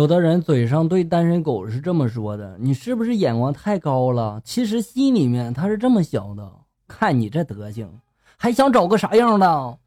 有的人嘴上对单身狗是这么说的：“你是不是眼光太高了？”其实心里面他是这么想的：看你这德行，还想找个啥样的？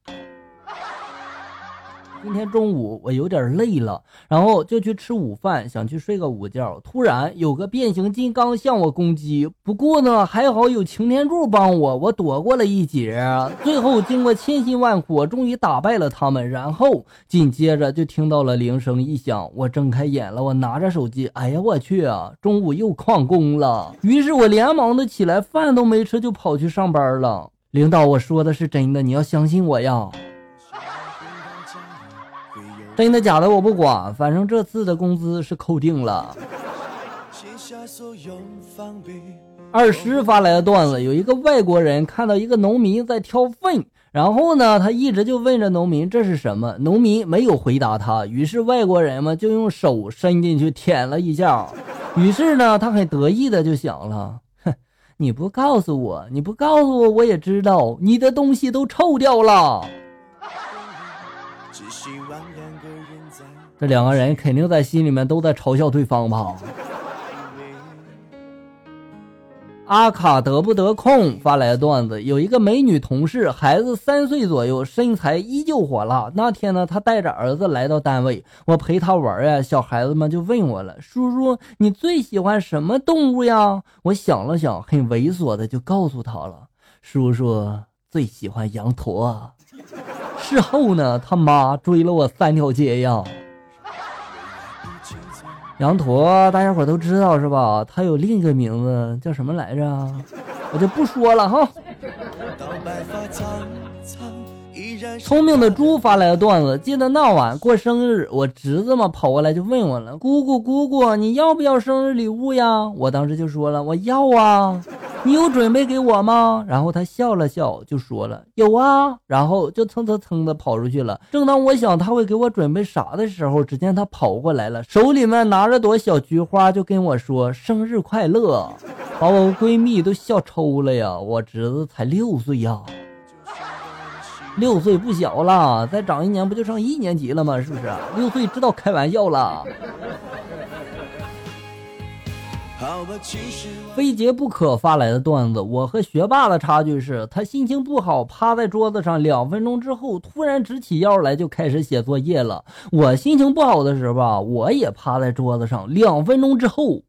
今天中午我有点累了，然后就去吃午饭，想去睡个午觉。突然有个变形金刚向我攻击，不过呢还好有擎天柱帮我，我躲过了一劫。最后经过千辛万苦，终于打败了他们。然后紧接着就听到了铃声一响，我睁开眼了，我拿着手机，哎呀我去啊，中午又旷工了。于是我连忙的起来，饭都没吃就跑去上班了。领导，我说的是真的，你要相信我呀。真的假的我不管，反正这次的工资是扣定了。二师发来的段子，有一个外国人看到一个农民在挑粪，然后呢，他一直就问着农民这是什么，农民没有回答他，于是外国人嘛就用手伸进去舔了一下，于是呢，他很得意的就想了，哼，你不告诉我，你不告诉我，我也知道你的东西都臭掉了。这两个人肯定在心里面都在嘲笑对方吧？阿卡得不得空发来的段子，有一个美女同事，孩子三岁左右，身材依旧火辣。那天呢，她带着儿子来到单位，我陪他玩呀，小孩子们就问我了：“叔叔，你最喜欢什么动物呀？”我想了想，很猥琐的就告诉他了：“叔叔最喜欢羊驼。”事后呢，他妈追了我三条街呀。羊驼，大家伙都知道是吧？他有另一个名字叫什么来着？我就不说了哈。聪明的猪发来的段子，记得那晚过生日，我侄子嘛跑过来就问我了：“姑姑姑姑，你要不要生日礼物呀？”我当时就说了：“我要啊。”你有准备给我吗？然后他笑了笑，就说了有啊，然后就蹭蹭蹭的跑出去了。正当我想他会给我准备啥的时候，只见他跑过来了，手里面拿着朵小菊花，就跟我说生日快乐，把我闺蜜都笑抽了呀。我侄子才六岁呀，六岁不小了，再长一年不就上一年级了吗？是不是？六岁知道开玩笑了。非杰不可发来的段子，我和学霸的差距是他心情不好，趴在桌子上两分钟之后，突然直起腰来就开始写作业了。我心情不好的时候吧，我也趴在桌子上两分钟之后，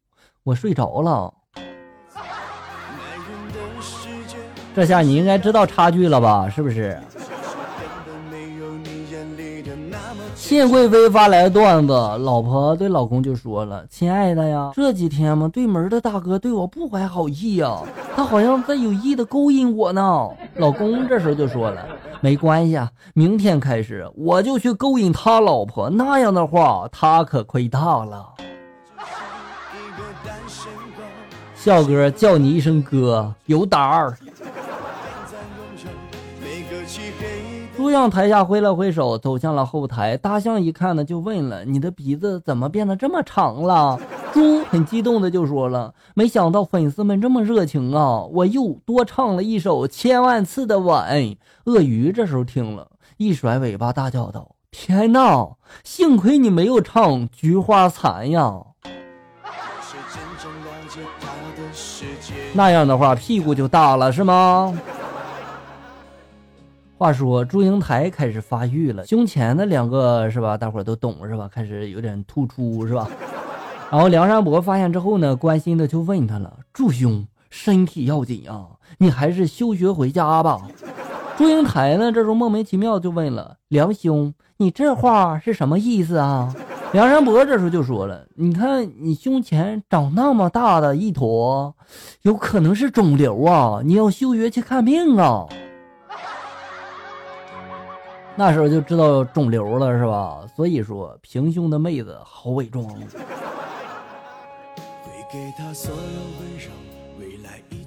我睡着了。这下你应该知道差距了吧？是不是？谢贵妃发来段子，老婆对老公就说了：“亲爱的呀，这几天嘛，对门的大哥对我不怀好意呀，他好像在有意的勾引我呢。”老公这时候就说了：“没关系啊，明天开始我就去勾引他老婆，那样的话他可亏大了。”笑哥叫你一声哥，有胆儿。猪象台下挥了挥手，走向了后台。大象一看呢，就问了：“你的鼻子怎么变得这么长了？”猪很激动的就说了：“没想到粉丝们这么热情啊！我又多唱了一首千万次的吻。”鳄鱼这时候听了一甩尾巴，大叫道：“天哪！幸亏你没有唱菊花残呀！那样的话屁股就大了，是吗？”话说祝英台开始发育了，胸前的两个是吧？大伙都懂是吧？开始有点突出是吧？然后梁山伯发现之后呢，关心的就问他了：“祝兄，身体要紧啊，你还是休学回家吧。”祝英台呢，这时候莫名其妙就问了：“梁兄，你这话是什么意思啊？”梁山伯这时候就说了：“你看你胸前长那么大的一坨，有可能是肿瘤啊，你要休学去看病啊。”那时候就知道肿瘤了，是吧？所以说平胸的妹子好伪装。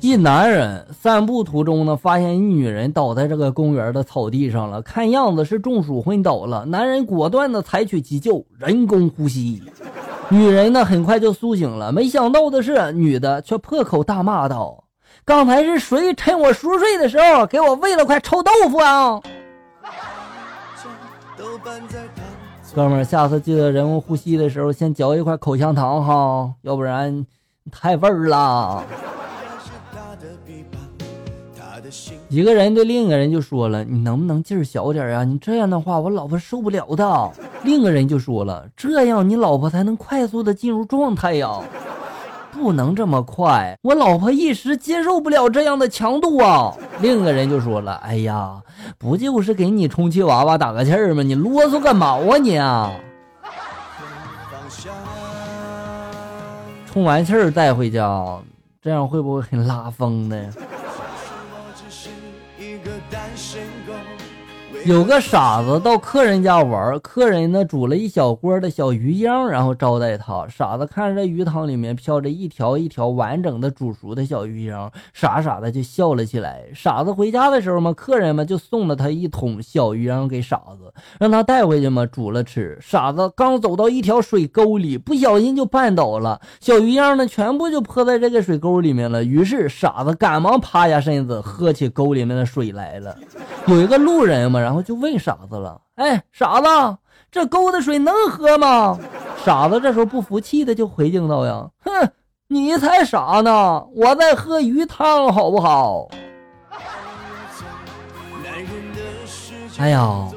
一男人散步途中呢，发现一女人倒在这个公园的草地上了，看样子是中暑昏倒了。男人果断的采取急救，人工呼吸。女人呢很快就苏醒了，没想到的是，女的却破口大骂道：“刚才是谁趁我熟睡的时候给我喂了块臭豆腐啊？”哥们儿，下次记得人工呼吸的时候先嚼一块口香糖哈，要不然太味儿了。一个人对另一个人就说了：“你能不能劲儿小点啊？你这样的话，我老婆受不了的。”另一个人就说了：“这样你老婆才能快速的进入状态呀，不能这么快，我老婆一时接受不了这样的强度啊。”另一个人就说了：“哎呀，不就是给你充气娃娃打个气儿吗？你啰嗦个毛啊你啊！充完气儿带回家，这样会不会很拉风呢？”有个傻子到客人家玩，客人呢煮了一小锅的小鱼秧，然后招待他。傻子看着鱼汤里面飘着一条一条完整的煮熟的小鱼秧，傻傻的就笑了起来。傻子回家的时候嘛，客人们就送了他一桶小鱼秧给傻子，让他带回去嘛煮了吃。傻子刚走到一条水沟里，不小心就绊倒了，小鱼秧呢全部就泼在这个水沟里面了。于是傻子赶忙趴下身子喝起沟里面的水来了。有一个路人嘛，然后就问傻子了：“哎，傻子，这沟的水能喝吗？”傻子这时候不服气的就回敬道：“呀，哼，你才傻呢！我在喝鱼汤，好不好？”哎呀，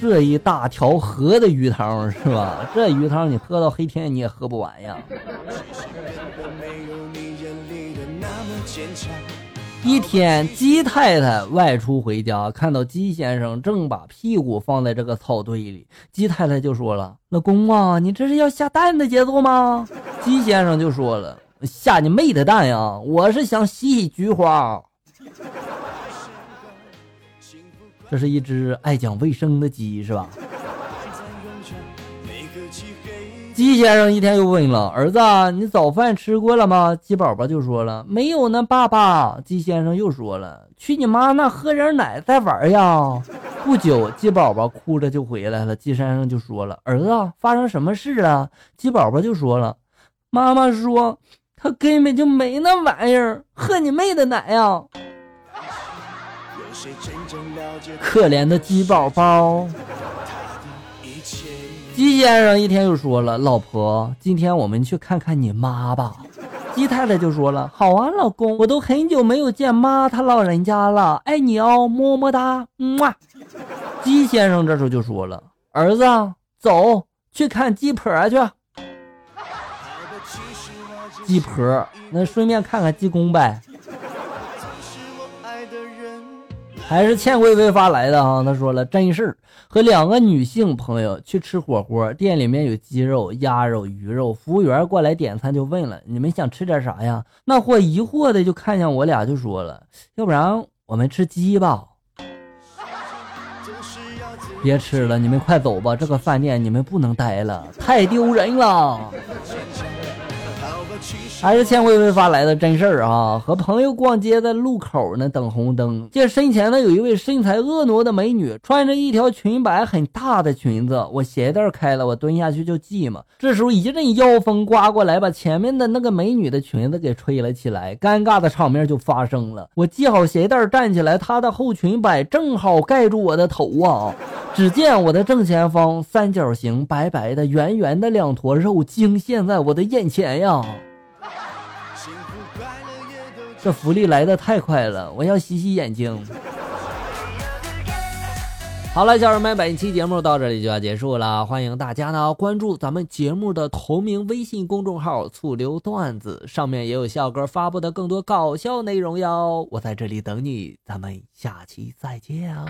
这一大条河的鱼汤是吧？这鱼汤你喝到黑天你也喝不完呀。一天，鸡太太外出回家，看到鸡先生正把屁股放在这个草堆里，鸡太太就说了：“老公啊，你这是要下蛋的节奏吗？”鸡先生就说了：“下你妹的蛋呀！我是想洗洗菊花。”这是一只爱讲卫生的鸡，是吧？鸡先生一天又问了儿子：“你早饭吃过了吗？”鸡宝宝就说了：“没有呢，爸爸。”鸡先生又说了：“去你妈那，喝点奶再玩呀！”不久，鸡宝宝哭着就回来了。鸡先生就说了：“儿子，发生什么事了？”鸡宝宝就说了：“妈妈说他根本就没那玩意儿，喝你妹的奶呀！”可怜的鸡宝宝。鸡先生一天又说了：“老婆，今天我们去看看你妈吧。”鸡太太就说了：“好啊，老公，我都很久没有见妈她老人家了，爱你哦，么么哒，嗯嘛。”鸡先生这时候就说了：“儿子，走去看鸡婆去。”鸡婆，那顺便看看鸡公呗。还是倩贵妃发来的哈，他说了真事儿，和两个女性朋友去吃火锅，店里面有鸡肉、鸭肉、鱼肉，服务员过来点餐就问了，你们想吃点啥呀？那货疑惑的就看向我俩就说了，要不然我们吃鸡吧。别吃了，你们快走吧，这个饭店你们不能待了，太丢人了。还是千贵妃发来的真事儿啊！和朋友逛街，在路口呢等红灯，见身前呢有一位身材婀娜的美女，穿着一条裙摆很大的裙子。我鞋带开了，我蹲下去就系嘛。这时候一阵妖风刮过来，把前面的那个美女的裙子给吹了起来，尴尬的场面就发生了。我系好鞋带站起来，她的后裙摆正好盖住我的头啊！只见我的正前方三角形白白的圆圆的两坨肉惊现在我的眼前呀！这福利来的太快了，我要洗洗眼睛。好了，小人们，本期节目到这里就要结束了，欢迎大家呢关注咱们节目的同名微信公众号“醋溜段子”，上面也有笑哥发布的更多搞笑内容哟。我在这里等你，咱们下期再见啊！